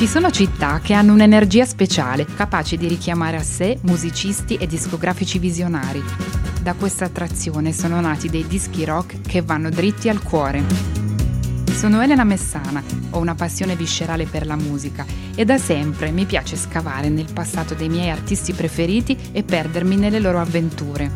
Ci sono città che hanno un'energia speciale, capace di richiamare a sé musicisti e discografici visionari. Da questa attrazione sono nati dei dischi rock che vanno dritti al cuore. Sono Elena Messana, ho una passione viscerale per la musica e da sempre mi piace scavare nel passato dei miei artisti preferiti e perdermi nelle loro avventure.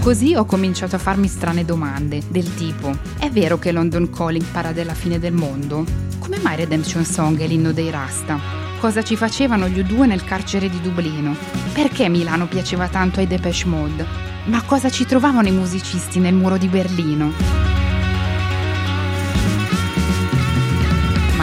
Così ho cominciato a farmi strane domande, del tipo: è vero che London Calling parla della fine del mondo? Mai Redemption Song è l'inno dei Rasta? Cosa ci facevano gli U2 nel carcere di Dublino? Perché Milano piaceva tanto ai Depeche Mode? Ma cosa ci trovavano i musicisti nel muro di Berlino?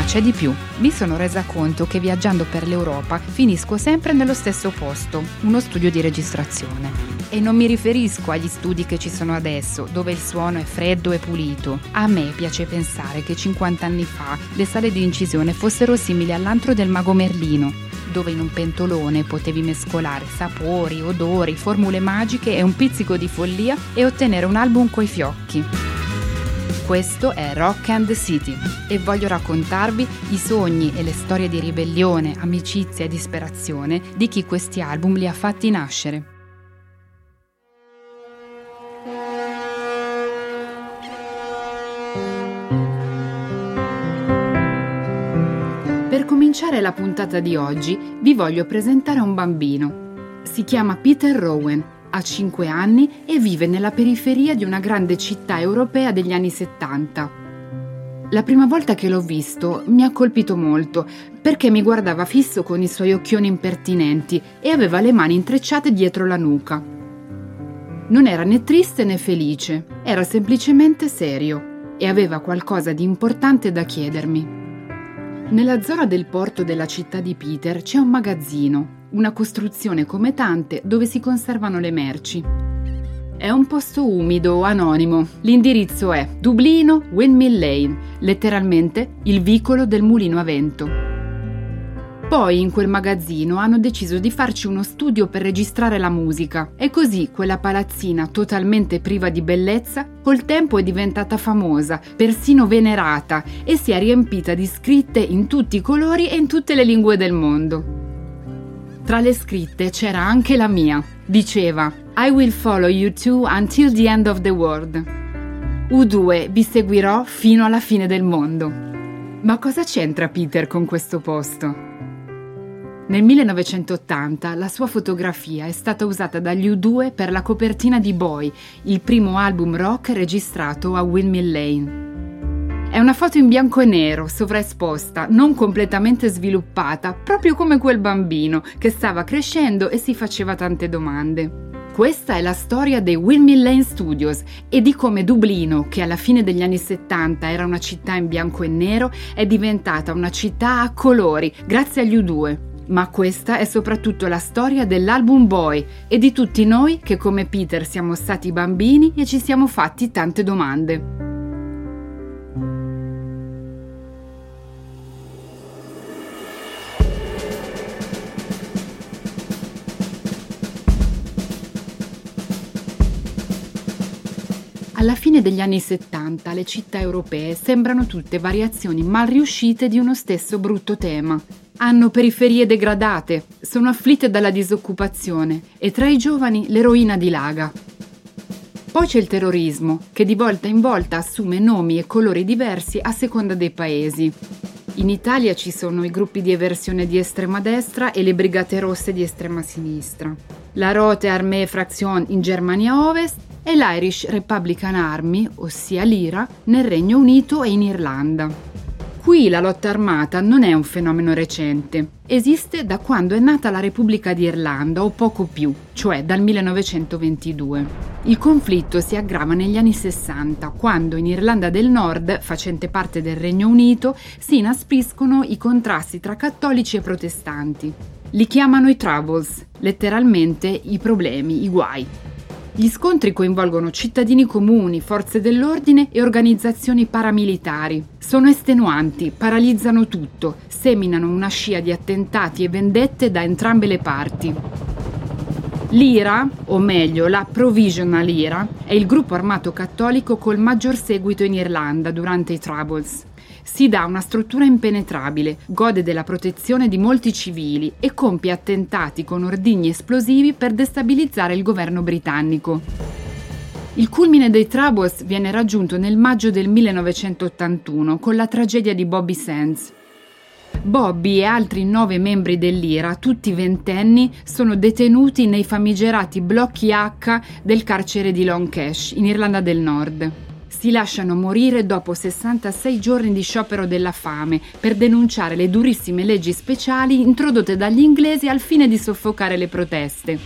C'è di più. Mi sono resa conto che viaggiando per l'Europa finisco sempre nello stesso posto, uno studio di registrazione. E non mi riferisco agli studi che ci sono adesso, dove il suono è freddo e pulito. A me piace pensare che 50 anni fa le sale di incisione fossero simili all'antro del mago Merlino, dove in un pentolone potevi mescolare sapori, odori, formule magiche e un pizzico di follia e ottenere un album coi fiocchi. Questo è Rock and the City e voglio raccontarvi i sogni e le storie di ribellione, amicizia e disperazione di chi questi album li ha fatti nascere. Per cominciare la puntata di oggi vi voglio presentare un bambino. Si chiama Peter Rowan, ha 5 anni e vive nella periferia di una grande città europea degli anni 70. La prima volta che l'ho visto mi ha colpito molto perché mi guardava fisso con i suoi occhioni impertinenti e aveva le mani intrecciate dietro la nuca. Non era né triste né felice, era semplicemente serio e aveva qualcosa di importante da chiedermi. Nella zona del porto della città di Peter c'è un magazzino, una costruzione come tante dove si conservano le merci. È un posto umido, anonimo. L'indirizzo è Dublino Windmill Lane, letteralmente il vicolo del mulino a vento. Poi in quel magazzino hanno deciso di farci uno studio per registrare la musica e così quella palazzina totalmente priva di bellezza col tempo è diventata famosa, persino venerata e si è riempita di scritte in tutti i colori e in tutte le lingue del mondo. Tra le scritte c'era anche la mia. Diceva I will follow you two until the end of the world. U2 vi seguirò fino alla fine del mondo. Ma cosa c'entra Peter con questo posto? Nel 1980 la sua fotografia è stata usata dagli U2 per la copertina di Boy, il primo album rock registrato a Windmill Lane. È una foto in bianco e nero, sovraesposta, non completamente sviluppata, proprio come quel bambino che stava crescendo e si faceva tante domande. Questa è la storia dei Windmill Lane Studios e di come Dublino, che alla fine degli anni 70 era una città in bianco e nero, è diventata una città a colori grazie agli U2 ma questa è soprattutto la storia dell'album Boy e di tutti noi che come Peter siamo stati bambini e ci siamo fatti tante domande. Alla fine degli anni 70 le città europee sembrano tutte variazioni mal riuscite di uno stesso brutto tema, hanno periferie degradate, sono afflitte dalla disoccupazione e tra i giovani l'eroina dilaga. Poi c'è il terrorismo, che di volta in volta assume nomi e colori diversi a seconda dei paesi. In Italia ci sono i gruppi di eversione di estrema destra e le brigate rosse di estrema sinistra, la Rote Armee Fraktion in Germania Ovest e l'Irish Republican Army, ossia l'IRA, nel Regno Unito e in Irlanda. Qui la lotta armata non è un fenomeno recente, esiste da quando è nata la Repubblica di Irlanda o poco più, cioè dal 1922. Il conflitto si aggrava negli anni 60, quando in Irlanda del Nord, facente parte del Regno Unito, si inaspriscono i contrasti tra cattolici e protestanti. Li chiamano i Troubles, letteralmente i problemi, i guai. Gli scontri coinvolgono cittadini comuni, forze dell'ordine e organizzazioni paramilitari. Sono estenuanti, paralizzano tutto, seminano una scia di attentati e vendette da entrambe le parti. L'IRA, o meglio la Provisional IRA, è il gruppo armato cattolico col maggior seguito in Irlanda durante i Troubles. Si dà una struttura impenetrabile, gode della protezione di molti civili e compie attentati con ordigni esplosivi per destabilizzare il governo britannico. Il culmine dei Troubles viene raggiunto nel maggio del 1981 con la tragedia di Bobby Sands. Bobby e altri nove membri dell'IRA, tutti ventenni, sono detenuti nei famigerati blocchi H del carcere di Long Cash, in Irlanda del Nord. Si lasciano morire dopo 66 giorni di sciopero della fame per denunciare le durissime leggi speciali introdotte dagli inglesi al fine di soffocare le proteste.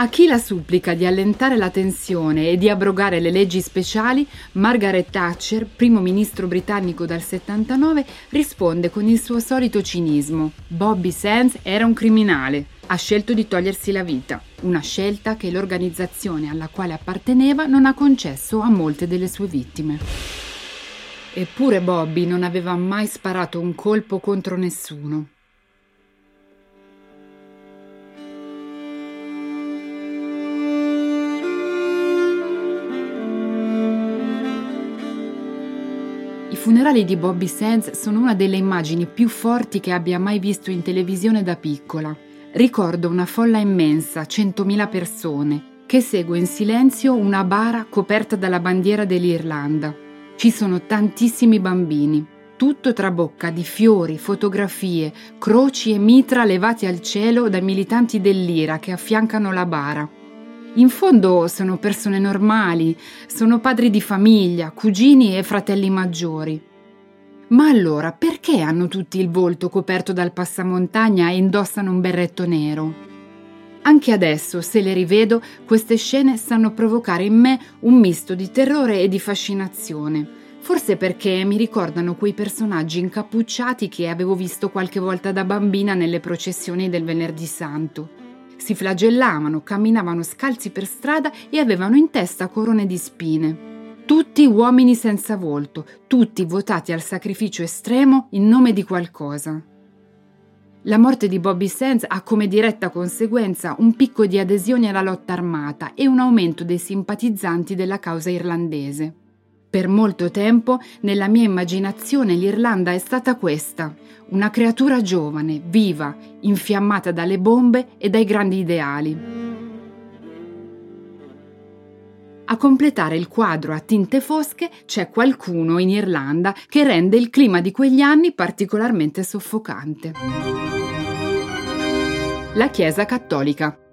A chi la supplica di allentare la tensione e di abrogare le leggi speciali, Margaret Thatcher, primo ministro britannico dal 79, risponde con il suo solito cinismo. Bobby Sands era un criminale, ha scelto di togliersi la vita, una scelta che l'organizzazione alla quale apparteneva non ha concesso a molte delle sue vittime. Eppure Bobby non aveva mai sparato un colpo contro nessuno. Funerali di Bobby Sands sono una delle immagini più forti che abbia mai visto in televisione da piccola. Ricordo una folla immensa, 100.000 persone, che segue in silenzio una bara coperta dalla bandiera dell'Irlanda. Ci sono tantissimi bambini, tutto trabocca di fiori, fotografie, croci e mitra levati al cielo dai militanti dell'IRA che affiancano la bara. In fondo sono persone normali, sono padri di famiglia, cugini e fratelli maggiori. Ma allora perché hanno tutti il volto coperto dal passamontagna e indossano un berretto nero? Anche adesso, se le rivedo, queste scene sanno provocare in me un misto di terrore e di fascinazione. Forse perché mi ricordano quei personaggi incappucciati che avevo visto qualche volta da bambina nelle processioni del Venerdì Santo si flagellavano, camminavano scalzi per strada e avevano in testa corone di spine. Tutti uomini senza volto, tutti votati al sacrificio estremo in nome di qualcosa. La morte di Bobby Sands ha come diretta conseguenza un picco di adesioni alla lotta armata e un aumento dei simpatizzanti della causa irlandese. Per molto tempo nella mia immaginazione l'Irlanda è stata questa, una creatura giovane, viva, infiammata dalle bombe e dai grandi ideali. A completare il quadro a tinte fosche c'è qualcuno in Irlanda che rende il clima di quegli anni particolarmente soffocante. La Chiesa Cattolica.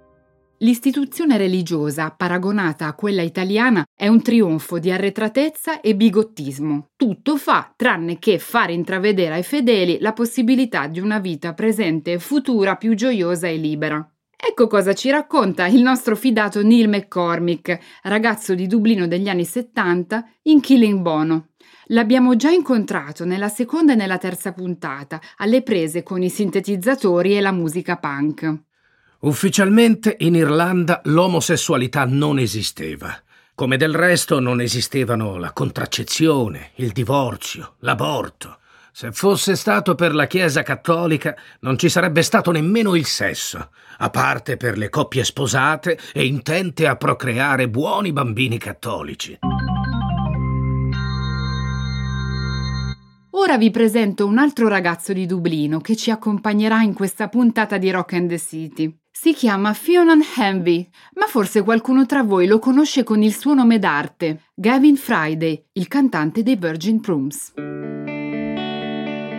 L'istituzione religiosa, paragonata a quella italiana, è un trionfo di arretratezza e bigottismo. Tutto fa tranne che far intravedere ai fedeli la possibilità di una vita presente e futura più gioiosa e libera. Ecco cosa ci racconta il nostro fidato Neil McCormick, ragazzo di Dublino degli anni 70, in Killing Bono. L'abbiamo già incontrato nella seconda e nella terza puntata, alle prese con i sintetizzatori e la musica punk. Ufficialmente in Irlanda l'omosessualità non esisteva, come del resto non esistevano la contraccezione, il divorzio, l'aborto. Se fosse stato per la Chiesa cattolica non ci sarebbe stato nemmeno il sesso, a parte per le coppie sposate e intente a procreare buoni bambini cattolici. Ora vi presento un altro ragazzo di Dublino che ci accompagnerà in questa puntata di Rock and the City. Si chiama Fionn Hanby, ma forse qualcuno tra voi lo conosce con il suo nome d'arte, Gavin Friday, il cantante dei Virgin Prunes.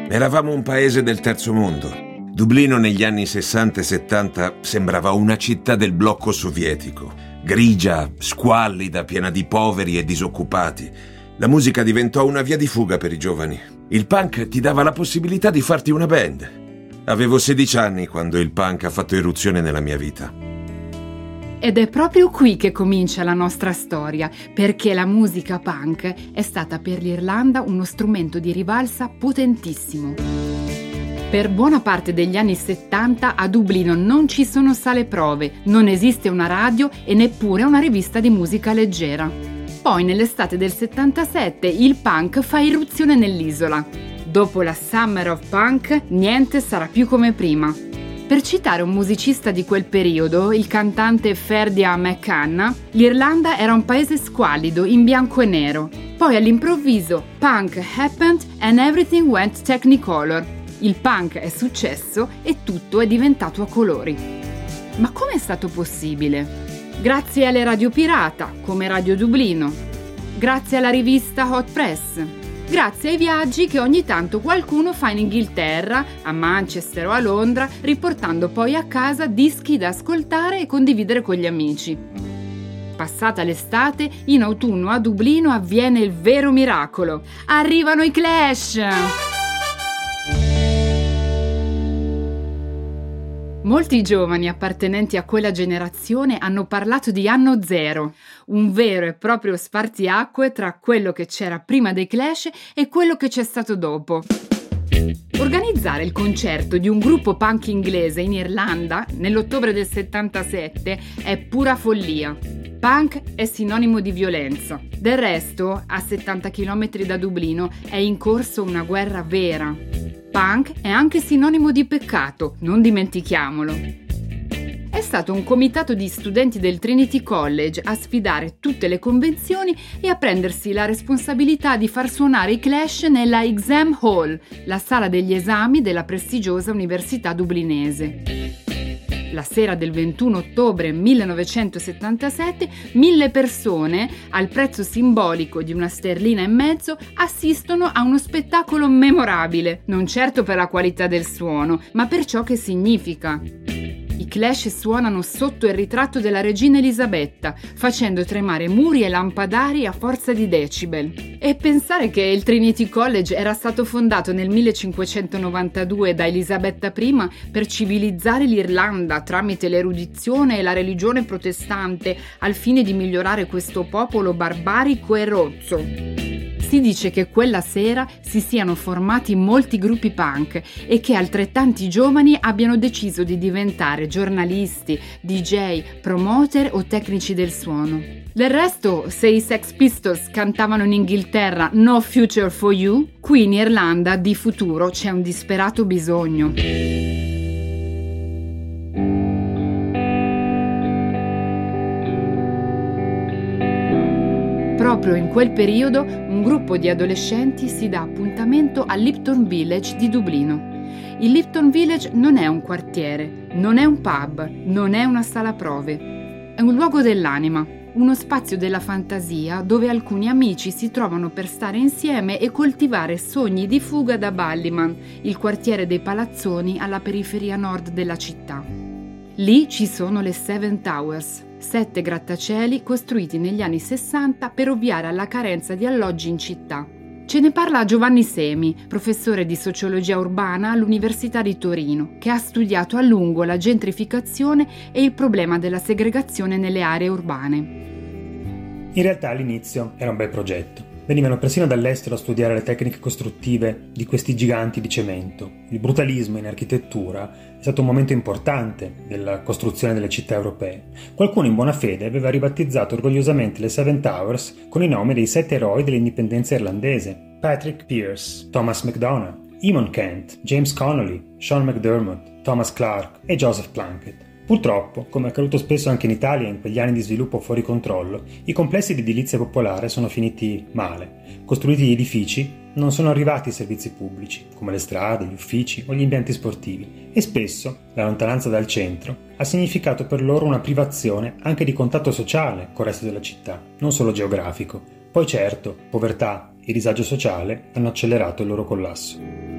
Eravamo un paese del terzo mondo. Dublino negli anni 60 e 70 sembrava una città del blocco sovietico, grigia, squallida, piena di poveri e disoccupati. La musica diventò una via di fuga per i giovani. Il punk ti dava la possibilità di farti una band, Avevo 16 anni quando il punk ha fatto irruzione nella mia vita. Ed è proprio qui che comincia la nostra storia, perché la musica punk è stata per l'Irlanda uno strumento di rivalsa potentissimo. Per buona parte degli anni 70 a Dublino non ci sono sale prove, non esiste una radio e neppure una rivista di musica leggera. Poi nell'estate del 77 il punk fa irruzione nell'isola Dopo la Summer of Punk, niente sarà più come prima. Per citare un musicista di quel periodo, il cantante Ferdia McCann, l'Irlanda era un paese squallido, in bianco e nero. Poi all'improvviso, punk happened and everything went technicolor. Il punk è successo e tutto è diventato a colori. Ma come è stato possibile? Grazie alle radio pirata, come Radio Dublino. Grazie alla rivista Hot Press grazie ai viaggi che ogni tanto qualcuno fa in Inghilterra, a Manchester o a Londra, riportando poi a casa dischi da ascoltare e condividere con gli amici. Passata l'estate, in autunno a Dublino avviene il vero miracolo. Arrivano i Clash! Molti giovani appartenenti a quella generazione hanno parlato di anno zero, un vero e proprio spartiacque tra quello che c'era prima dei Clash e quello che c'è stato dopo. Organizzare il concerto di un gruppo punk inglese in Irlanda nell'ottobre del 77 è pura follia. Punk è sinonimo di violenza. Del resto, a 70 km da Dublino è in corso una guerra vera. Punk è anche sinonimo di peccato, non dimentichiamolo. È stato un comitato di studenti del Trinity College a sfidare tutte le convenzioni e a prendersi la responsabilità di far suonare i Clash nella Exam Hall, la sala degli esami della prestigiosa università dublinese la sera del 21 ottobre 1977, mille persone, al prezzo simbolico di una sterlina e mezzo, assistono a uno spettacolo memorabile, non certo per la qualità del suono, ma per ciò che significa. Clash suonano sotto il ritratto della regina Elisabetta, facendo tremare muri e lampadari a forza di decibel. E pensare che il Trinity College era stato fondato nel 1592 da Elisabetta I per civilizzare l'Irlanda tramite l'erudizione e la religione protestante al fine di migliorare questo popolo barbarico e rozzo. Si dice che quella sera si siano formati molti gruppi punk e che altrettanti giovani abbiano deciso di diventare giornalisti, DJ, promoter o tecnici del suono. Del resto, se i Sex Pistols cantavano in Inghilterra No Future for You, qui in Irlanda di futuro c'è un disperato bisogno. Proprio in quel periodo un gruppo di adolescenti si dà appuntamento a Lipton Village di Dublino. Il Lipton Village non è un quartiere, non è un pub, non è una sala prove. È un luogo dell'anima, uno spazio della fantasia dove alcuni amici si trovano per stare insieme e coltivare sogni di fuga da Ballyman, il quartiere dei palazzoni alla periferia nord della città. Lì ci sono le Seven Towers, sette grattacieli costruiti negli anni 60 per ovviare alla carenza di alloggi in città. Ce ne parla Giovanni Semi, professore di sociologia urbana all'Università di Torino, che ha studiato a lungo la gentrificazione e il problema della segregazione nelle aree urbane. In realtà all'inizio era un bel progetto. Venivano persino dall'estero a studiare le tecniche costruttive di questi giganti di cemento. Il brutalismo in architettura è stato un momento importante della costruzione delle città europee. Qualcuno in buona fede aveva ribattezzato orgogliosamente le Seven Towers con i nomi dei sette eroi dell'indipendenza irlandese: Patrick Pearse, Thomas MacDonald, Eamon Kent, James Connolly, Sean McDermott, Thomas Clark e Joseph Plunkett. Purtroppo, come è accaduto spesso anche in Italia in quegli anni di sviluppo fuori controllo, i complessi di edilizia popolare sono finiti male. Costruiti gli edifici, non sono arrivati i servizi pubblici, come le strade, gli uffici o gli impianti sportivi, e spesso la lontananza dal centro ha significato per loro una privazione anche di contatto sociale col resto della città, non solo geografico. Poi certo, povertà e disagio sociale hanno accelerato il loro collasso.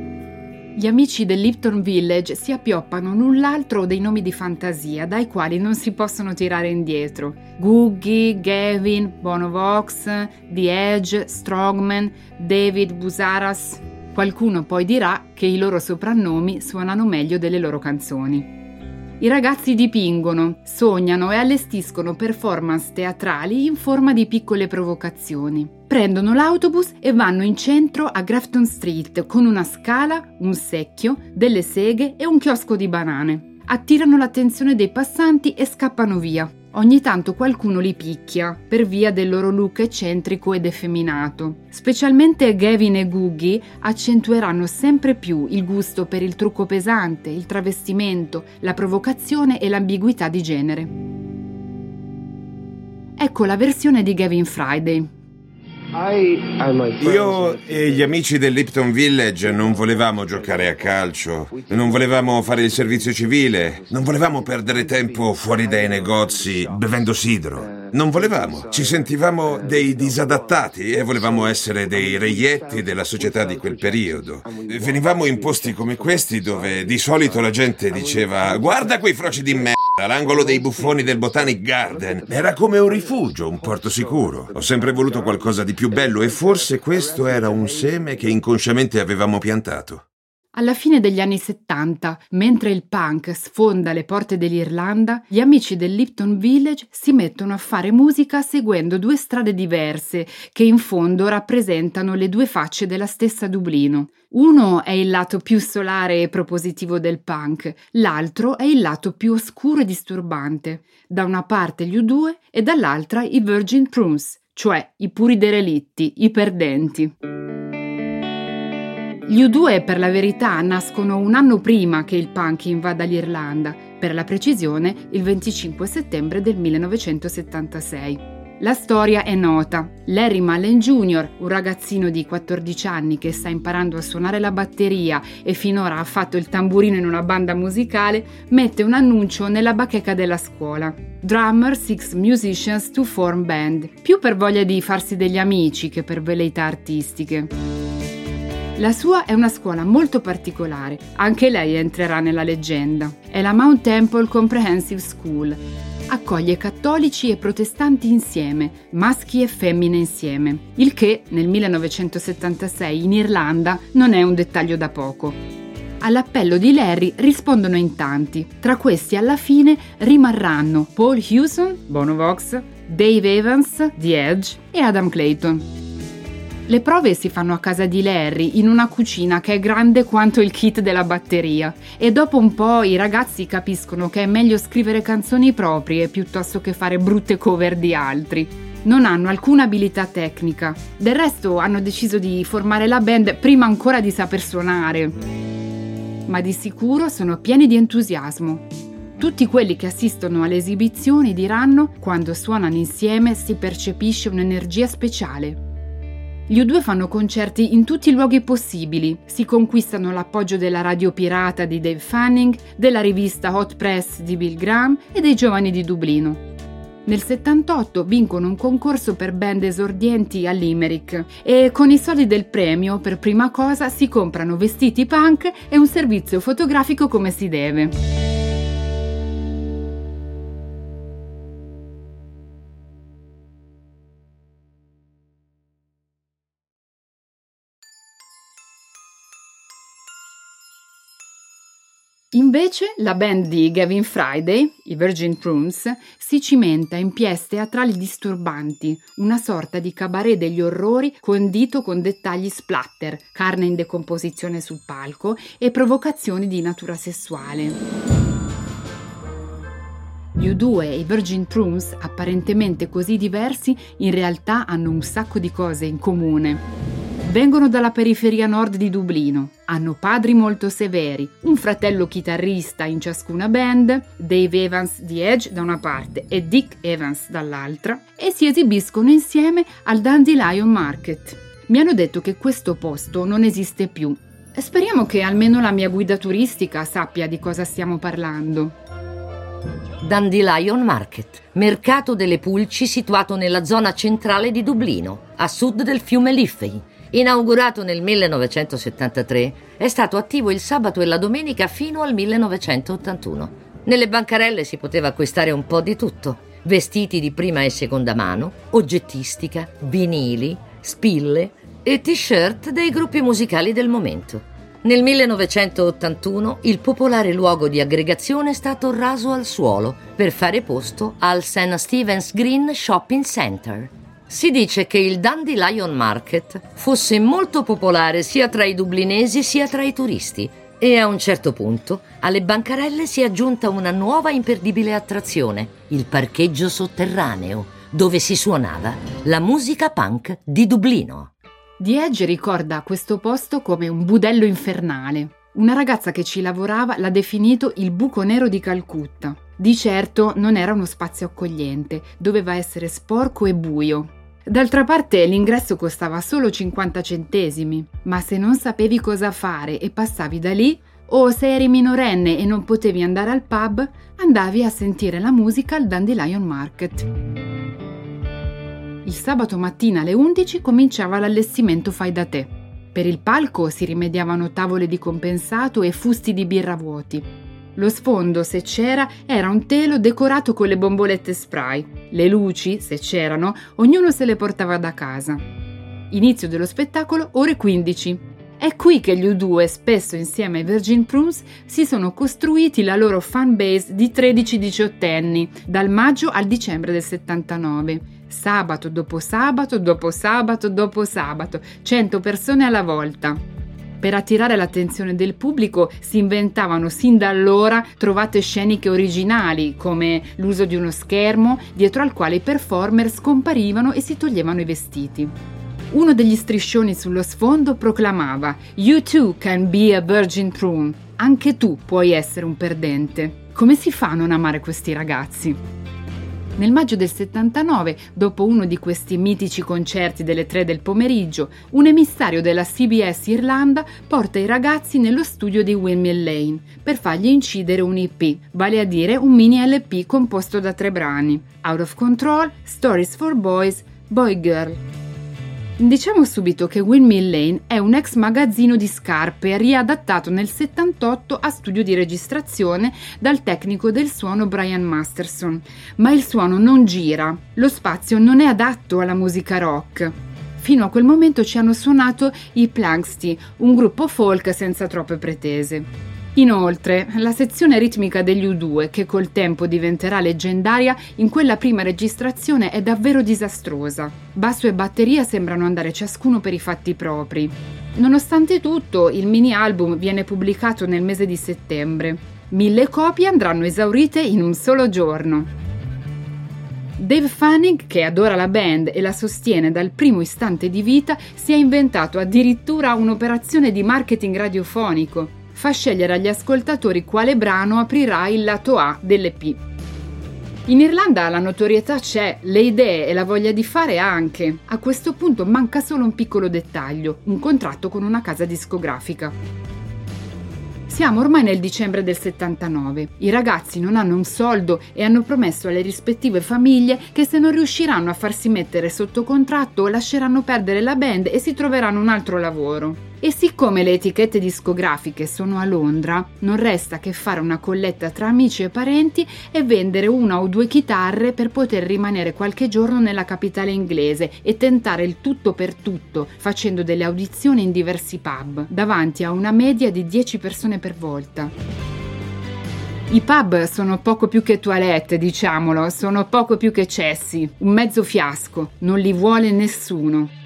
Gli amici del Lipton Village si appioppano l'un l'altro dei nomi di fantasia dai quali non si possono tirare indietro. Googie, Gavin, Bono Vox, The Edge, Strongman, David Busaras. Qualcuno poi dirà che i loro soprannomi suonano meglio delle loro canzoni. I ragazzi dipingono, sognano e allestiscono performance teatrali in forma di piccole provocazioni. Prendono l'autobus e vanno in centro a Grafton Street con una scala, un secchio, delle seghe e un chiosco di banane. Attirano l'attenzione dei passanti e scappano via. ogni tanto qualcuno li picchia per via del loro look eccentrico ed effeminato. Specialmente Gavin e Googie accentueranno sempre più il gusto per il trucco pesante, il travestimento, la provocazione e l'ambiguità di genere. Ecco la versione di Gavin Friday, io e gli amici del Lipton Village non volevamo giocare a calcio, non volevamo fare il servizio civile, non volevamo perdere tempo fuori dai negozi bevendo sidro. Non volevamo, ci sentivamo dei disadattati e volevamo essere dei reietti della società di quel periodo. Venivamo in posti come questi dove di solito la gente diceva guarda quei froci di merda all'angolo dei buffoni del Botanic Garden. Era come un rifugio, un porto sicuro. Ho sempre voluto qualcosa di più bello e forse questo era un seme che inconsciamente avevamo piantato. Alla fine degli anni 70, mentre il punk sfonda le porte dell'Irlanda, gli amici del Lipton Village si mettono a fare musica seguendo due strade diverse che in fondo rappresentano le due facce della stessa Dublino. Uno è il lato più solare e propositivo del punk, l'altro è il lato più oscuro e disturbante. Da una parte gli U2 e dall'altra i Virgin Prunes, cioè i puri derelitti, i perdenti. Gli U2 per la verità nascono un anno prima che il punk invada l'Irlanda, per la precisione il 25 settembre del 1976. La storia è nota. Larry Mullen Jr., un ragazzino di 14 anni che sta imparando a suonare la batteria e finora ha fatto il tamburino in una banda musicale, mette un annuncio nella bacheca della scuola. Drummer Six Musicians to Form Band, più per voglia di farsi degli amici che per veleità artistiche. La sua è una scuola molto particolare, anche lei entrerà nella leggenda. È la Mount Temple Comprehensive School. Accoglie cattolici e protestanti insieme, maschi e femmine insieme, il che nel 1976 in Irlanda non è un dettaglio da poco. All'appello di Larry rispondono in tanti. Tra questi alla fine rimarranno Paul Hewson, Bono Vox, Dave Evans, The Edge e Adam Clayton. Le prove si fanno a casa di Larry, in una cucina che è grande quanto il kit della batteria, e dopo un po' i ragazzi capiscono che è meglio scrivere canzoni proprie piuttosto che fare brutte cover di altri. Non hanno alcuna abilità tecnica, del resto hanno deciso di formare la band prima ancora di saper suonare. Ma di sicuro sono pieni di entusiasmo. Tutti quelli che assistono alle esibizioni diranno quando suonano insieme si percepisce un'energia speciale. Gli U2 fanno concerti in tutti i luoghi possibili, si conquistano l'appoggio della radio pirata di Dave Fanning, della rivista Hot Press di Bill Graham e dei giovani di Dublino. Nel 78 vincono un concorso per band esordienti a Limerick e con i soldi del premio per prima cosa si comprano vestiti punk e un servizio fotografico come si deve. Invece la band di Gavin Friday, i Virgin Prunes, si cimenta in pièce teatrali disturbanti, una sorta di cabaret degli orrori condito con dettagli splatter, carne in decomposizione sul palco e provocazioni di natura sessuale. Gli U2 e i Virgin Prunes, apparentemente così diversi, in realtà hanno un sacco di cose in comune. Vengono dalla periferia nord di Dublino, hanno padri molto severi, un fratello chitarrista in ciascuna band, Dave Evans di Edge da una parte e Dick Evans dall'altra, e si esibiscono insieme al Dandelion Market. Mi hanno detto che questo posto non esiste più. Speriamo che almeno la mia guida turistica sappia di cosa stiamo parlando. Dandelion Market, mercato delle pulci situato nella zona centrale di Dublino, a sud del fiume Liffey Inaugurato nel 1973, è stato attivo il sabato e la domenica fino al 1981. Nelle bancarelle si poteva acquistare un po' di tutto. Vestiti di prima e seconda mano, oggettistica, vinili, spille e t-shirt dei gruppi musicali del momento. Nel 1981 il popolare luogo di aggregazione è stato raso al suolo per fare posto al St. Stephen's Green Shopping Center, si dice che il Dandelion Market fosse molto popolare sia tra i dublinesi sia tra i turisti. E a un certo punto alle bancarelle si è aggiunta una nuova imperdibile attrazione, il parcheggio sotterraneo, dove si suonava la musica punk di Dublino. Edge ricorda questo posto come un budello infernale. Una ragazza che ci lavorava l'ha definito il buco nero di Calcutta. Di certo non era uno spazio accogliente, doveva essere sporco e buio. D'altra parte l'ingresso costava solo 50 centesimi, ma se non sapevi cosa fare e passavi da lì, o se eri minorenne e non potevi andare al pub, andavi a sentire la musica al Dandelion Market. Il sabato mattina alle 11 cominciava l'allestimento fai da te. Per il palco si rimediavano tavole di compensato e fusti di birra vuoti. Lo sfondo, se c'era, era un telo decorato con le bombolette spray. Le luci, se c'erano, ognuno se le portava da casa. Inizio dello spettacolo, ore 15. È qui che gli U2, spesso insieme ai Virgin Prunes, si sono costruiti la loro fan base di 13-18 anni, dal maggio al dicembre del 79. Sabato dopo sabato, dopo sabato, dopo sabato, 100 persone alla volta. Per attirare l'attenzione del pubblico si inventavano sin da allora trovate sceniche originali, come l'uso di uno schermo dietro al quale i performer scomparivano e si toglievano i vestiti. Uno degli striscioni sullo sfondo proclamava You too can be a virgin prune. Anche tu puoi essere un perdente. Come si fa a non amare questi ragazzi? Nel maggio del 79, dopo uno di questi mitici concerti delle tre del pomeriggio, un emissario della CBS Irlanda porta i ragazzi nello studio di Windmill Lane per fargli incidere un EP, vale a dire un mini LP composto da tre brani: Out of Control, Stories for Boys, Boy Girl. Diciamo subito che Windmill Lane è un ex magazzino di scarpe riadattato nel 78 a studio di registrazione dal tecnico del suono Brian Masterson, ma il suono non gira, lo spazio non è adatto alla musica rock. Fino a quel momento ci hanno suonato i Planksty, un gruppo folk senza troppe pretese. Inoltre, la sezione ritmica degli U2, che col tempo diventerà leggendaria, in quella prima registrazione è davvero disastrosa. Basso e batteria sembrano andare ciascuno per i fatti propri. Nonostante tutto, il mini album viene pubblicato nel mese di settembre. Mille copie andranno esaurite in un solo giorno. Dave Fanning, che adora la band e la sostiene dal primo istante di vita, si è inventato addirittura un'operazione di marketing radiofonico fa scegliere agli ascoltatori quale brano aprirà il lato A dell'EP. In Irlanda la notorietà c'è, le idee e la voglia di fare anche. A questo punto manca solo un piccolo dettaglio, un contratto con una casa discografica. Siamo ormai nel dicembre del 79. I ragazzi non hanno un soldo e hanno promesso alle rispettive famiglie che se non riusciranno a farsi mettere sotto contratto lasceranno perdere la band e si troveranno un altro lavoro. E siccome le etichette discografiche sono a Londra, non resta che fare una colletta tra amici e parenti e vendere una o due chitarre per poter rimanere qualche giorno nella capitale inglese e tentare il tutto per tutto, facendo delle audizioni in diversi pub, davanti a una media di 10 persone per volta. I pub sono poco più che toilette, diciamolo, sono poco più che cessi, un mezzo fiasco, non li vuole nessuno.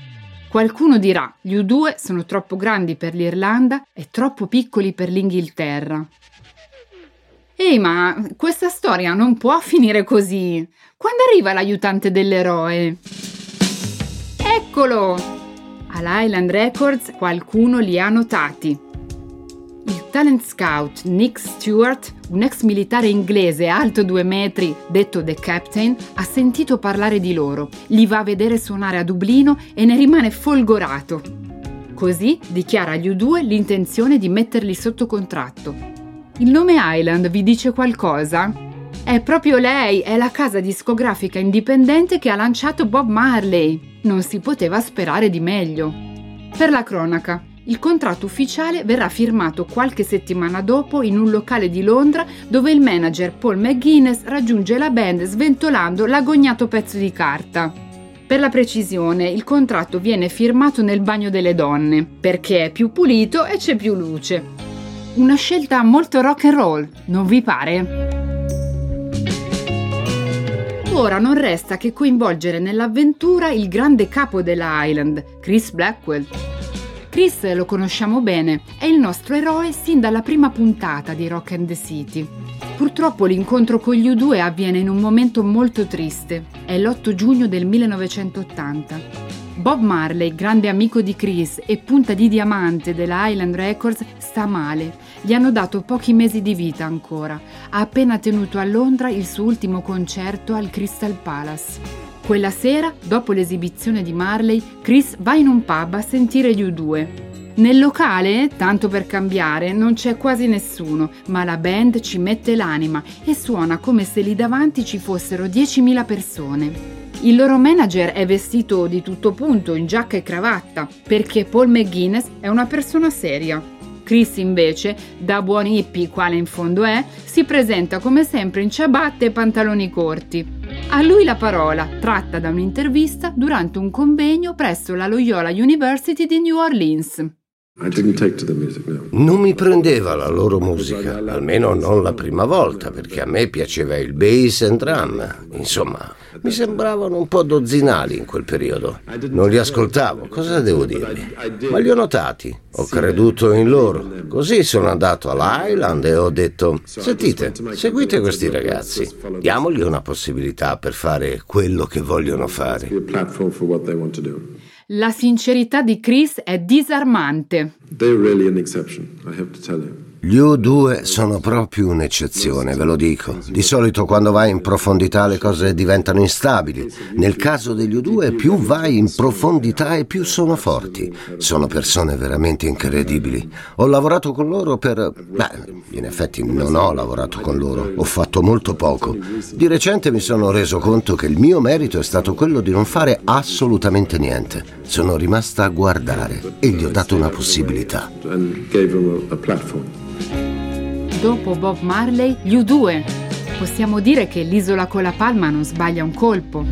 Qualcuno dirà, gli U2 sono troppo grandi per l'Irlanda e troppo piccoli per l'Inghilterra. Ehi, ma questa storia non può finire così. Quando arriva l'aiutante dell'eroe? Eccolo! All'Island Records qualcuno li ha notati talent scout Nick Stewart, un ex militare inglese alto due metri, detto The Captain, ha sentito parlare di loro, li va a vedere suonare a Dublino e ne rimane folgorato. Così dichiara agli U2 l'intenzione di metterli sotto contratto. Il nome Island vi dice qualcosa? È proprio lei, è la casa discografica indipendente che ha lanciato Bob Marley. Non si poteva sperare di meglio. Per la cronaca, il contratto ufficiale verrà firmato qualche settimana dopo in un locale di Londra dove il manager Paul McGuinness raggiunge la band sventolando l'agognato pezzo di carta. Per la precisione, il contratto viene firmato nel bagno delle donne, perché è più pulito e c'è più luce. Una scelta molto rock and roll, non vi pare? Ora non resta che coinvolgere nell'avventura il grande capo della Island, Chris Blackwell. Chris lo conosciamo bene, è il nostro eroe sin dalla prima puntata di Rock and the City. Purtroppo l'incontro con gli U2 avviene in un momento molto triste, è l'8 giugno del 1980. Bob Marley, grande amico di Chris e punta di diamante della Island Records, sta male. Gli hanno dato pochi mesi di vita ancora. Ha appena tenuto a Londra il suo ultimo concerto al Crystal Palace. Quella sera, dopo l'esibizione di Marley, Chris va in un pub a sentire gli U2. Nel locale, tanto per cambiare, non c'è quasi nessuno, ma la band ci mette l'anima e suona come se lì davanti ci fossero 10.000 persone. Il loro manager è vestito di tutto punto, in giacca e cravatta, perché Paul McGuinness è una persona seria. Chris invece, da buon hippie quale in fondo è, si presenta come sempre in ciabatte e pantaloni corti. A lui la parola, tratta da un'intervista durante un convegno presso la Loyola University di New Orleans. Non mi prendeva la loro musica, almeno non la prima volta, perché a me piaceva il bass and drum. Insomma, mi sembravano un po' dozzinali in quel periodo. Non li ascoltavo, cosa devo dirvi? Ma li ho notati, ho creduto in loro. Così sono andato all'Island e ho detto, sentite, seguite questi ragazzi, diamogli una possibilità per fare quello che vogliono fare. La sincerità di Chris è disarmante. They're really an exception, I have to tell you. Gli U2 sono proprio un'eccezione, ve lo dico. Di solito quando vai in profondità le cose diventano instabili. Nel caso degli U2 più vai in profondità e più sono forti. Sono persone veramente incredibili. Ho lavorato con loro per... Beh, in effetti non ho lavorato con loro, ho fatto molto poco. Di recente mi sono reso conto che il mio merito è stato quello di non fare assolutamente niente. Sono rimasta a guardare e gli ho dato una possibilità dopo Bob Marley, gli U2. Possiamo dire che l'isola con la palma non sbaglia un colpo.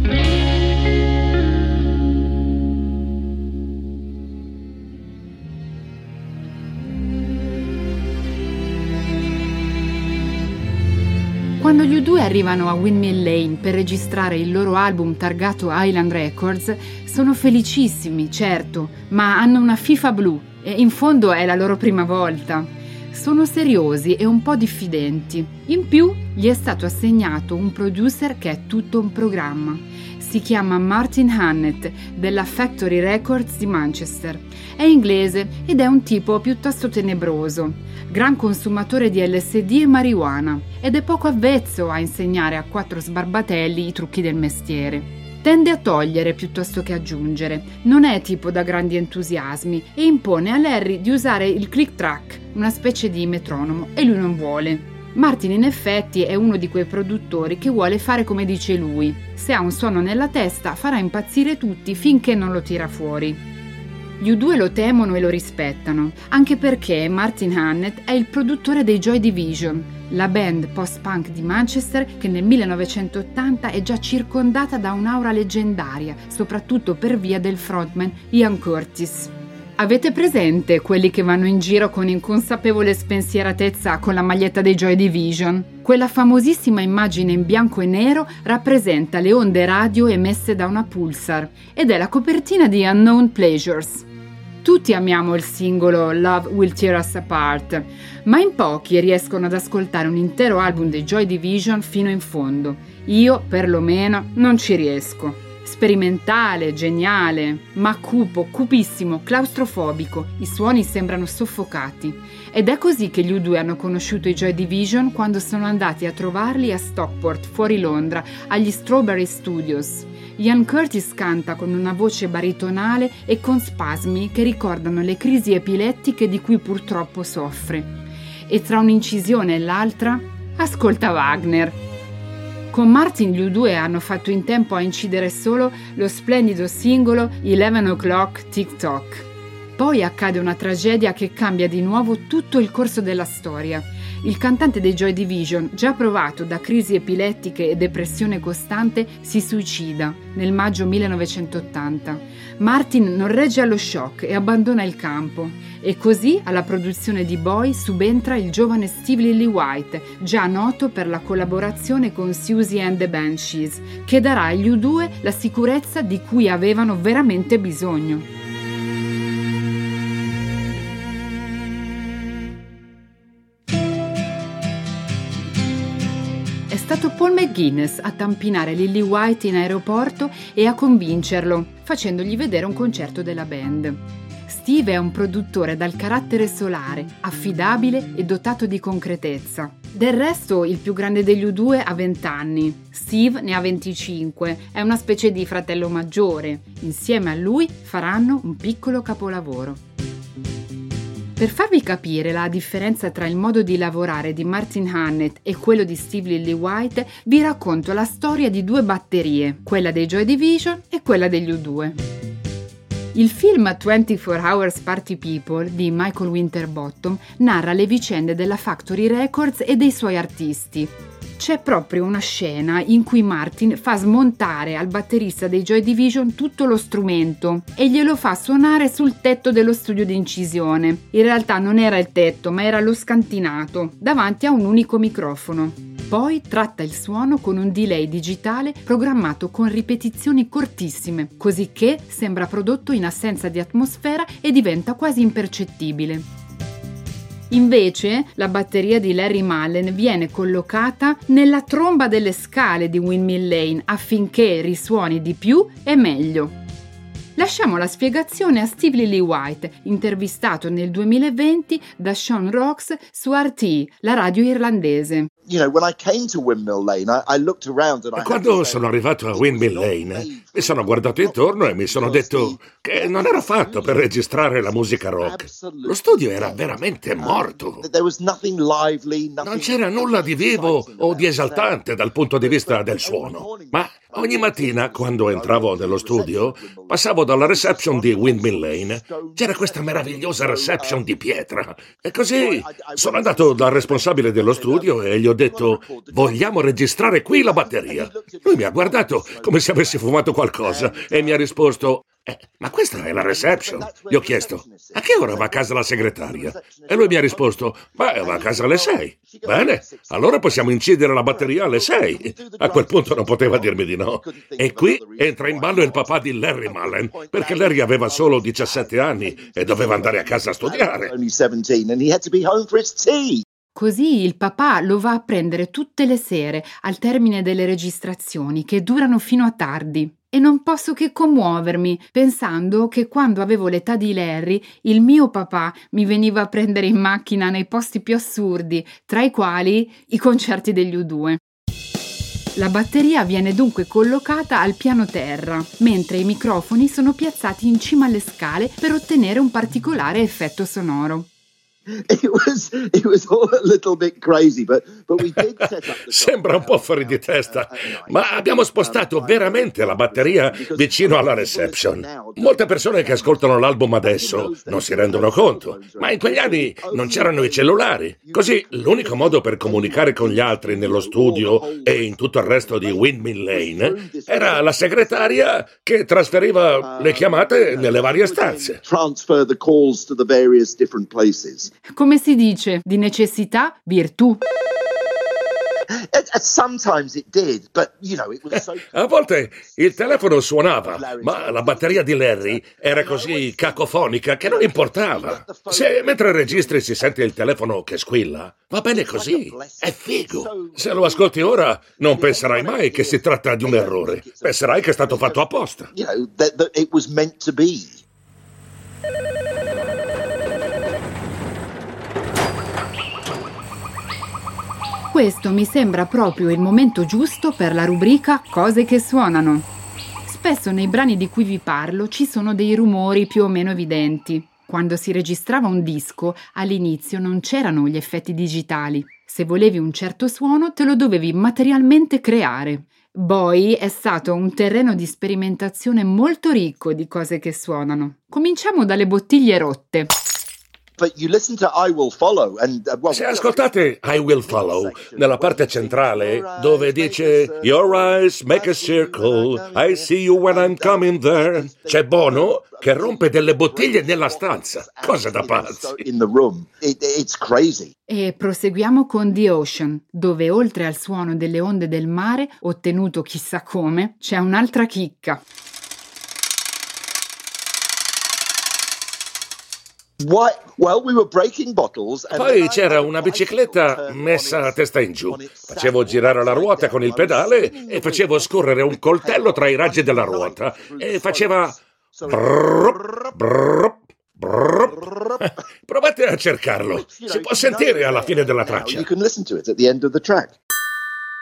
Quando gli U2 arrivano a Windmill Lane per registrare il loro album targato Island Records, sono felicissimi, certo, ma hanno una FIFA blu e in fondo è la loro prima volta sono seriosi e un po' diffidenti. In più gli è stato assegnato un producer che è tutto un programma. Si chiama Martin Hannett della Factory Records di Manchester. È inglese ed è un tipo piuttosto tenebroso, gran consumatore di LSD e marijuana ed è poco avvezzo a insegnare a quattro sbarbatelli i trucchi del mestiere. Tende a togliere piuttosto che aggiungere, non è tipo da grandi entusiasmi e impone a Larry di usare il click track, una specie di metronomo, e lui non vuole. Martin in effetti è uno di quei produttori che vuole fare come dice lui. Se ha un suono nella testa farà impazzire tutti finché non lo tira fuori. Gli U2 lo temono e lo rispettano, anche perché Martin Hannett è il produttore dei Joy Division, la band post-punk di Manchester che nel 1980 è già circondata da un'aura leggendaria, soprattutto per via del frontman Ian Curtis. Avete presente quelli che vanno in giro con inconsapevole spensieratezza con la maglietta dei Joy Division? Quella famosissima immagine in bianco e nero rappresenta le onde radio emesse da una pulsar ed è la copertina di Unknown Pleasures. Tutti amiamo il singolo Love Will Tear Us Apart, ma in pochi riescono ad ascoltare un intero album dei Joy Division fino in fondo. Io, perlomeno, non ci riesco. Sperimentale, geniale, ma cupo, cupissimo, claustrofobico, i suoni sembrano soffocati. Ed è così che gli U2 hanno conosciuto i Joy Division quando sono andati a trovarli a Stockport, fuori Londra, agli Strawberry Studios. Ian Curtis canta con una voce baritonale e con spasmi che ricordano le crisi epilettiche di cui purtroppo soffre. E tra un'incisione e l'altra, ascolta Wagner. Con Martin gli U2 hanno fatto in tempo a incidere solo lo splendido singolo 11 O'Clock TikTok. Poi accade una tragedia che cambia di nuovo tutto il corso della storia il cantante dei Joy Division, già provato da crisi epilettiche e depressione costante, si suicida nel maggio 1980. Martin non regge allo shock e abbandona il campo. E così alla produzione di Boy subentra il giovane Steve Lillywhite, già noto per la collaborazione con Susie and the Banshees, che darà agli U2 la sicurezza di cui avevano veramente bisogno. Guinness a tampinare Lily White in aeroporto e a convincerlo, facendogli vedere un concerto della band. Steve è un produttore dal carattere solare, affidabile e dotato di concretezza. Del resto, il più grande degli U2 ha 20 anni, Steve ne ha 25, è una specie di fratello maggiore. Insieme a lui faranno un piccolo capolavoro. Per farvi capire la differenza tra il modo di lavorare di Martin Hannett e quello di Steve Lillywhite, vi racconto la storia di due batterie, quella dei Joy Division e quella degli U2. Il film 24 Hours Party People di Michael Winterbottom narra le vicende della Factory Records e dei suoi artisti. C'è proprio una scena in cui Martin fa smontare al batterista dei Joy Division tutto lo strumento e glielo fa suonare sul tetto dello studio di incisione. In realtà non era il tetto, ma era lo scantinato, davanti a un unico microfono. Poi tratta il suono con un delay digitale programmato con ripetizioni cortissime, così che sembra prodotto in assenza di atmosfera e diventa quasi impercettibile. Invece, la batteria di Larry Mullen viene collocata nella tromba delle scale di Windmill Lane affinché risuoni di più e meglio. Lasciamo la spiegazione a Steve Lillywhite, intervistato nel 2020 da Sean Rocks su RT, la radio irlandese. Quando sono arrivato a Windmill Lane, mi sono guardato intorno e mi sono detto che non ero fatto per registrare la musica rock. Lo studio era veramente morto. Non c'era nulla di vivo o di esaltante dal punto di vista del suono. Ma ogni mattina, quando entravo nello studio, passavo dalla reception di Windmill Lane. C'era questa meravigliosa reception di pietra. E così sono andato dal responsabile dello studio e gli ho detto vogliamo registrare qui la batteria. Lui mi ha guardato come se avessi fumato qualcosa e mi ha risposto eh, ma questa è la reception. Gli ho chiesto, a che ora va a casa la segretaria? E lui mi ha risposto, beh, va a casa alle sei. Bene, allora possiamo incidere la batteria alle sei. A quel punto non poteva dirmi di no. E qui entra in ballo il papà di Larry Mullen, perché Larry aveva solo 17 anni e doveva andare a casa a studiare. Così il papà lo va a prendere tutte le sere al termine delle registrazioni che durano fino a tardi. E non posso che commuovermi pensando che quando avevo l'età di Larry il mio papà mi veniva a prendere in macchina nei posti più assurdi, tra i quali i concerti degli U2. La batteria viene dunque collocata al piano terra, mentre i microfoni sono piazzati in cima alle scale per ottenere un particolare effetto sonoro. Sembra un po' fuori di testa, ma abbiamo spostato veramente la batteria vicino alla reception. Molte persone che ascoltano l'album adesso non si rendono conto, ma in quegli anni non c'erano i cellulari. Così l'unico modo per comunicare con gli altri nello studio e in tutto il resto di Windmill Lane era la segretaria che trasferiva le chiamate nelle varie stanze. Come si dice, di necessità virtù. A volte il telefono suonava, ma la batteria di Larry era così cacofonica che non importava. Se mentre registri si sente il telefono che squilla, va bene così, è figo. Se lo ascolti ora, non penserai mai che si tratta di un errore. Penserai che è stato fatto apposta. Questo mi sembra proprio il momento giusto per la rubrica Cose che suonano. Spesso nei brani di cui vi parlo ci sono dei rumori più o meno evidenti. Quando si registrava un disco, all'inizio non c'erano gli effetti digitali. Se volevi un certo suono, te lo dovevi materialmente creare. Boy è stato un terreno di sperimentazione molto ricco di cose che suonano. Cominciamo dalle bottiglie rotte. Uh, Se ascoltate I Will Follow nella parte centrale dove dice Your eyes make a circle, I see you when I'm coming there, c'è Bono che rompe delle bottiglie nella stanza. Cosa da pazzi. E proseguiamo con The Ocean, dove oltre al suono delle onde del mare, ottenuto chissà come, c'è un'altra chicca. Poi c'era una bicicletta messa a testa in giù. Facevo girare la ruota con il pedale e facevo scorrere un coltello tra i raggi della ruota e faceva... Brrr, brrr, brrr. Provate a cercarlo. Si può sentire alla fine della traccia.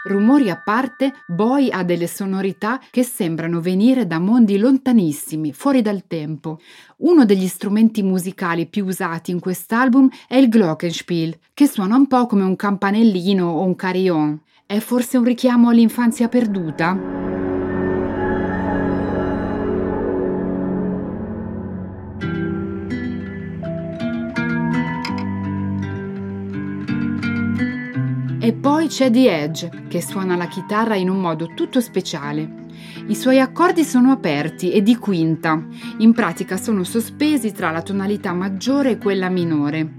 Rumori a parte, Boy ha delle sonorità che sembrano venire da mondi lontanissimi, fuori dal tempo. Uno degli strumenti musicali più usati in quest'album è il Glockenspiel, che suona un po' come un campanellino o un carillon. È forse un richiamo all'infanzia perduta? C'è The Edge, che suona la chitarra in un modo tutto speciale. I suoi accordi sono aperti e di quinta, in pratica sono sospesi tra la tonalità maggiore e quella minore.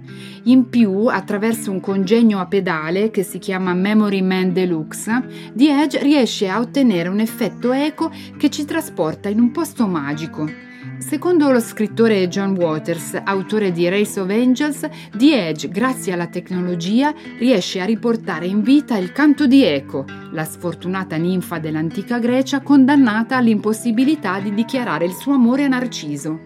In più, attraverso un congegno a pedale che si chiama Memory Man Deluxe, The Edge riesce a ottenere un effetto eco che ci trasporta in un posto magico Secondo lo scrittore John Waters, autore di Race of Angels, The Edge, grazie alla tecnologia, riesce a riportare in vita il canto di Eco, la sfortunata ninfa dell'antica Grecia condannata all'impossibilità di dichiarare il suo amore a Narciso.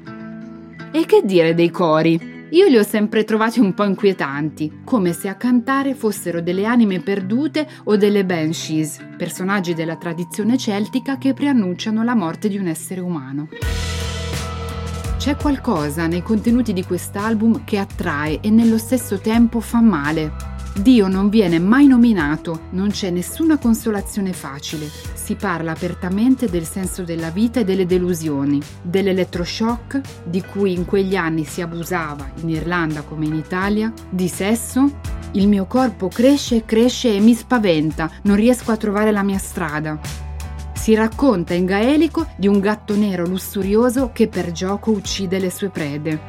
E che dire dei cori? Io li ho sempre trovati un po' inquietanti, come se a cantare fossero delle anime perdute o delle banshees, personaggi della tradizione celtica che preannunciano la morte di un essere umano. C'è qualcosa nei contenuti di quest'album che attrae e nello stesso tempo fa male. Dio non viene mai nominato, non c'è nessuna consolazione facile. Si parla apertamente del senso della vita e delle delusioni, dell'elettroshock, di cui in quegli anni si abusava in Irlanda come in Italia, di sesso. Il mio corpo cresce e cresce e mi spaventa, non riesco a trovare la mia strada. Si racconta in gaelico di un gatto nero lussurioso che per gioco uccide le sue prede.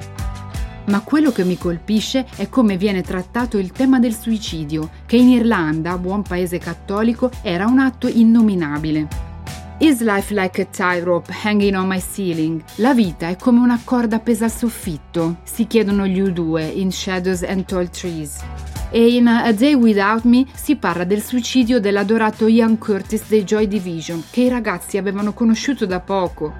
Ma quello che mi colpisce è come viene trattato il tema del suicidio, che in Irlanda, buon paese cattolico, era un atto innominabile. Is life like a tightrope hanging on my ceiling? La vita è come una corda appesa al soffitto, si chiedono gli U2 in Shadows and Tall Trees e in A Day Without Me si parla del suicidio dell'adorato Ian Curtis dei Joy Division, che i ragazzi avevano conosciuto da poco.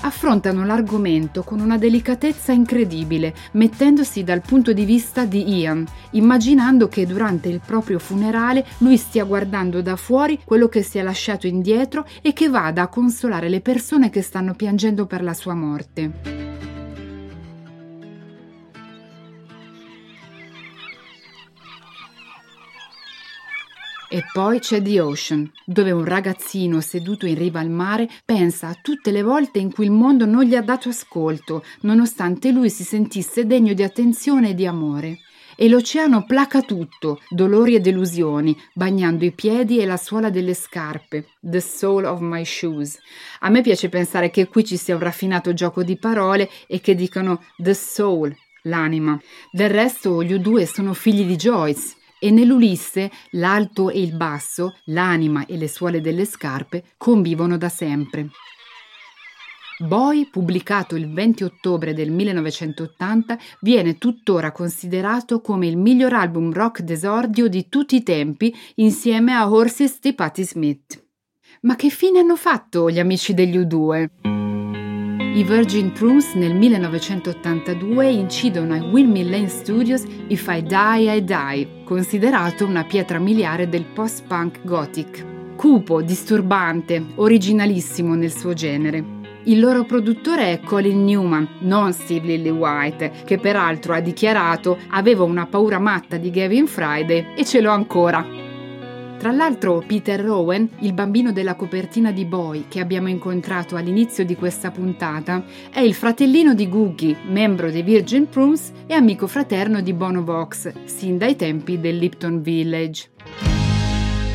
Affrontano l'argomento con una delicatezza incredibile, mettendosi dal punto di vista di Ian, immaginando che durante il proprio funerale lui stia guardando da fuori quello che si è lasciato indietro e che vada a consolare le persone che stanno piangendo per la sua morte. E poi c'è The Ocean, dove un ragazzino seduto in riva al mare pensa a tutte le volte in cui il mondo non gli ha dato ascolto, nonostante lui si sentisse degno di attenzione e di amore. E l'oceano placa tutto, dolori e delusioni, bagnando i piedi e la suola delle scarpe. The soul of my shoes. A me piace pensare che qui ci sia un raffinato gioco di parole e che dicano the soul, l'anima. Del resto gli U2 sono figli di Joyce e nell'Ulisse l'alto e il basso, l'anima e le suole delle scarpe convivono da sempre. Boy, pubblicato il 20 ottobre del 1980, viene tuttora considerato come il miglior album rock d'esordio di tutti i tempi insieme a Horses di Patti Smith. Ma che fine hanno fatto gli amici degli U2? I Virgin Prunes nel 1982 incidono ai Windmill Lane Studios If I Die, I Die, considerato una pietra miliare del post-punk gothic. Cupo, disturbante, originalissimo nel suo genere. Il loro produttore è Colin Newman, non Steve Lillywhite, che peraltro ha dichiarato avevo una paura matta di Gavin Friday e ce l'ho ancora. Tra l'altro Peter Rowan, il bambino della copertina di Boy che abbiamo incontrato all'inizio di questa puntata, è il fratellino di Googie, membro dei Virgin Prunes e amico fraterno di Bono Vox, sin dai tempi del Lipton Village.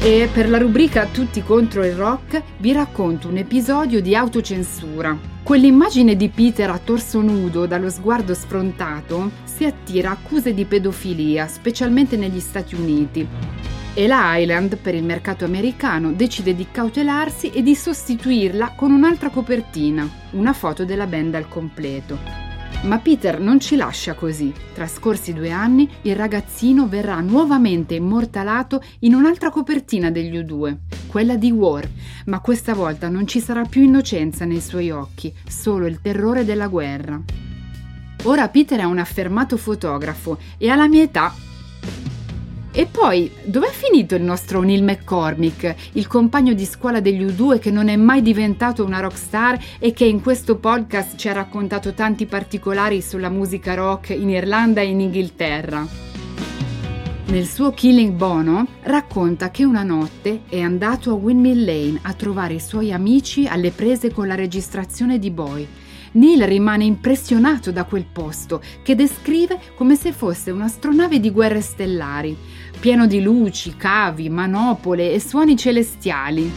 E per la rubrica Tutti contro il rock vi racconto un episodio di autocensura. Quell'immagine di Peter a torso nudo, dallo sguardo sfrontato, si attira accuse di pedofilia, specialmente negli Stati Uniti e la Island, per il mercato americano, decide di cautelarsi e di sostituirla con un'altra copertina, una foto della band al completo. Ma Peter non ci lascia così. Trascorsi due anni, il ragazzino verrà nuovamente immortalato in un'altra copertina degli U2, quella di War, ma questa volta non ci sarà più innocenza nei suoi occhi, solo il terrore della guerra. Ora Peter è un affermato fotografo e alla mia età e poi, dov'è finito il nostro Neil McCormick, il compagno di scuola degli U2 che non è mai diventato una rockstar e che in questo podcast ci ha raccontato tanti particolari sulla musica rock in Irlanda e in Inghilterra? Nel suo Killing Bono racconta che una notte è andato a Windmill Lane a trovare i suoi amici alle prese con la registrazione di Boy Neil rimane impressionato da quel posto, che descrive come se fosse un'astronave di guerre stellari, pieno di luci, cavi, manopole e suoni celestiali.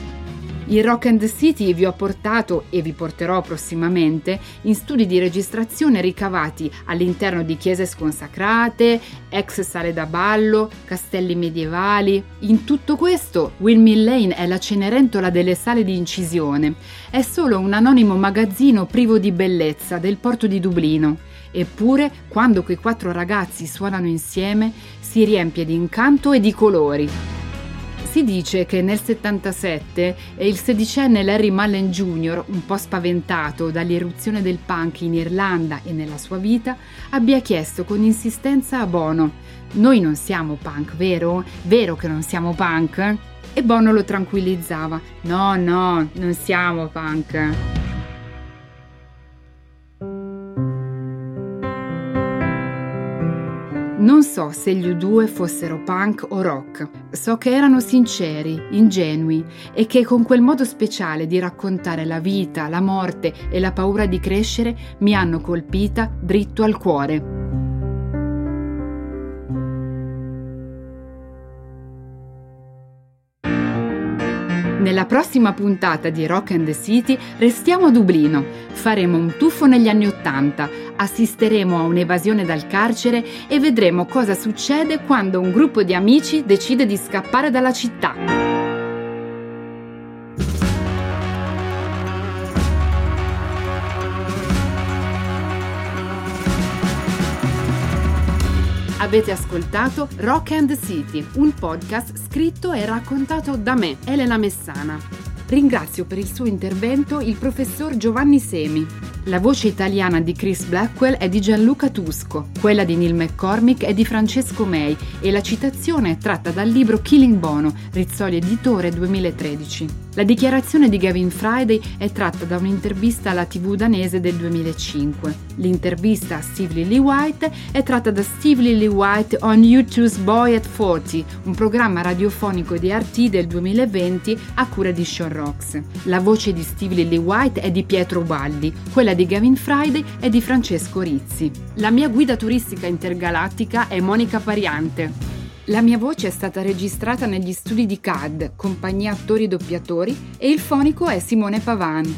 Il Rock and City vi ho portato e vi porterò prossimamente in studi di registrazione ricavati all'interno di chiese sconsacrate, ex sale da ballo, castelli medievali. In tutto questo, Windmill Lane è la cenerentola delle sale di incisione. È solo un anonimo magazzino privo di bellezza del porto di Dublino. Eppure, quando quei quattro ragazzi suonano insieme, si riempie di incanto e di colori. Si dice che nel 77 il sedicenne Larry Mullen Jr., un po' spaventato dall'irruzione del punk in Irlanda e nella sua vita, abbia chiesto con insistenza a Bono: Noi non siamo punk, vero? Vero che non siamo punk? E Bono lo tranquillizzava: No, no, non siamo punk. Non so se gli U2 fossero punk o rock, so che erano sinceri, ingenui e che con quel modo speciale di raccontare la vita, la morte e la paura di crescere mi hanno colpita dritto al cuore. Nella prossima puntata di Rock and the City restiamo a Dublino. Faremo un tuffo negli anni Ottanta, assisteremo a un'evasione dal carcere e vedremo cosa succede quando un gruppo di amici decide di scappare dalla città. Avete ascoltato Rock and City, un podcast scritto e raccontato da me, Elena Messana. Ringrazio per il suo intervento il professor Giovanni Semi. La voce italiana di Chris Blackwell è di Gianluca Tusco, quella di Neil McCormick è di Francesco May e la citazione è tratta dal libro Killing Bono, Rizzoli Editore 2013. La dichiarazione di Gavin Friday è tratta da un'intervista alla TV danese del 2005. L'intervista a Steve Lily White è tratta da Steve Lily White on YouTube's Boy at 40, un programma radiofonico di RT del 2020 a cura di Sean Rocks. La voce di Steve Lily White è di Pietro Ubaldi, quella di Gavin Friday è di Francesco Rizzi. La mia guida turistica intergalattica è Monica Pariante. La mia voce è stata registrata negli studi di CAD, compagnia attori doppiatori, e il fonico è Simone Pavan.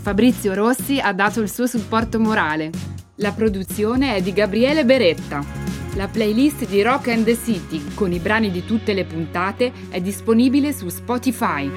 Fabrizio Rossi ha dato il suo supporto morale. La produzione è di Gabriele Beretta. La playlist di Rock and the City, con i brani di tutte le puntate, è disponibile su Spotify.